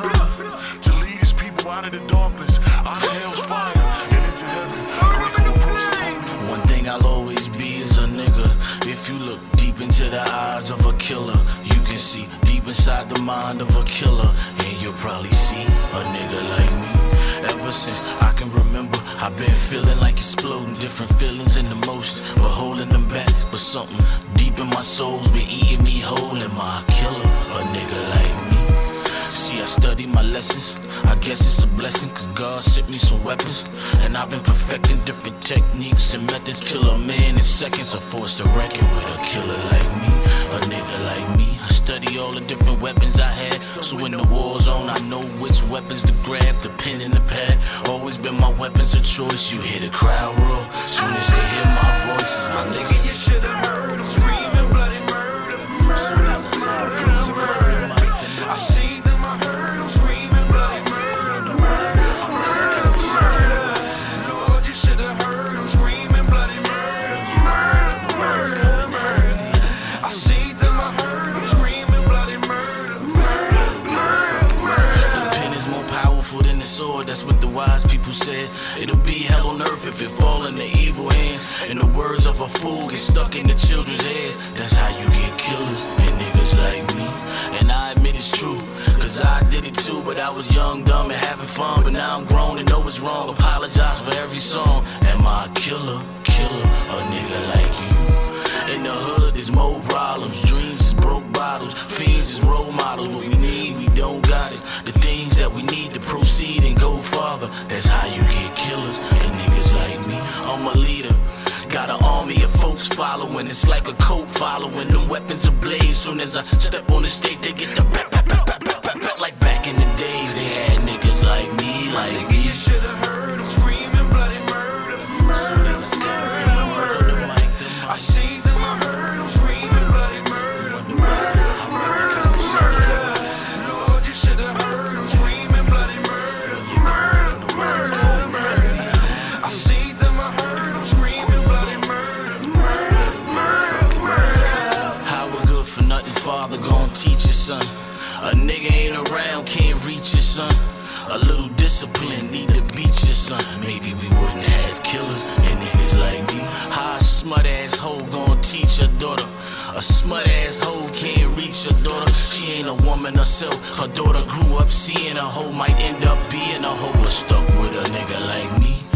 to lead his people out of the darkness, out of hell's fire, and into heaven. One thing I'll always be is a nigga. If you look deep into the eyes of a killer, you can see deep inside the mind of a killer, and you'll probably see a nigga like me. Ever since I can remember, I've been feeling like exploding, different feelings and emotions, but holding them back. But something deep in my soul's been eating me whole. Am I a killer? A nigga like me. Lessons. I guess it's a blessing, cause God sent me some weapons. And I've been perfecting different techniques and methods. Kill a man in seconds, or force to reckon with a killer like me. A nigga like me. I study all the different weapons I had. So in the war zone, I know which weapons to grab. The pen and the pad. Always been my weapons of choice. You hear the crowd roar. Soon as they hear my voice, my nigga, you should have heard 'em screaming It'll be hell on earth if it fall into evil hands. And the words of a fool get stuck in the children's head. That's how you get killers and niggas like me. And I admit it's true, cause I did it too. But I was young, dumb, and having fun. But now I'm grown and know it's wrong. Apologize for every song. Am I a killer? Killer, a nigga like you. In the hood, there's more problems. Dreams is broke bottles. Fiends is role models. What following. It's like a cult following. Them weapons ablaze. Soon as I step on the stage, they get the pat, pat, pat, pat, pat, pat, pat. Like back in the days, they had niggas like me. Like nigga, A nigga ain't around, can't reach his son. A little discipline, need to beat your son. Maybe we wouldn't have killers and niggas like me. How a smut ass hoe gon' teach her daughter? A smut ass hoe can't reach her daughter. She ain't a woman herself. Her daughter grew up seeing a hoe might end up being a hoe. Stuck with a nigga like me.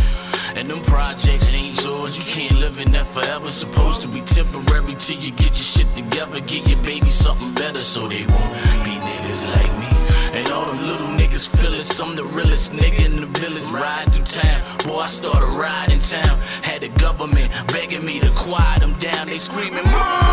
And them projects ain't yours, you can't live in that forever. Supposed to be temporary till you get your shit together. Get your baby something better so they won't be niggas like me. And all them little niggas feel it. I'm the realest nigga in the village riding through town. Boy, I started riding town. Had the government begging me to quiet them down. They screaming, murder!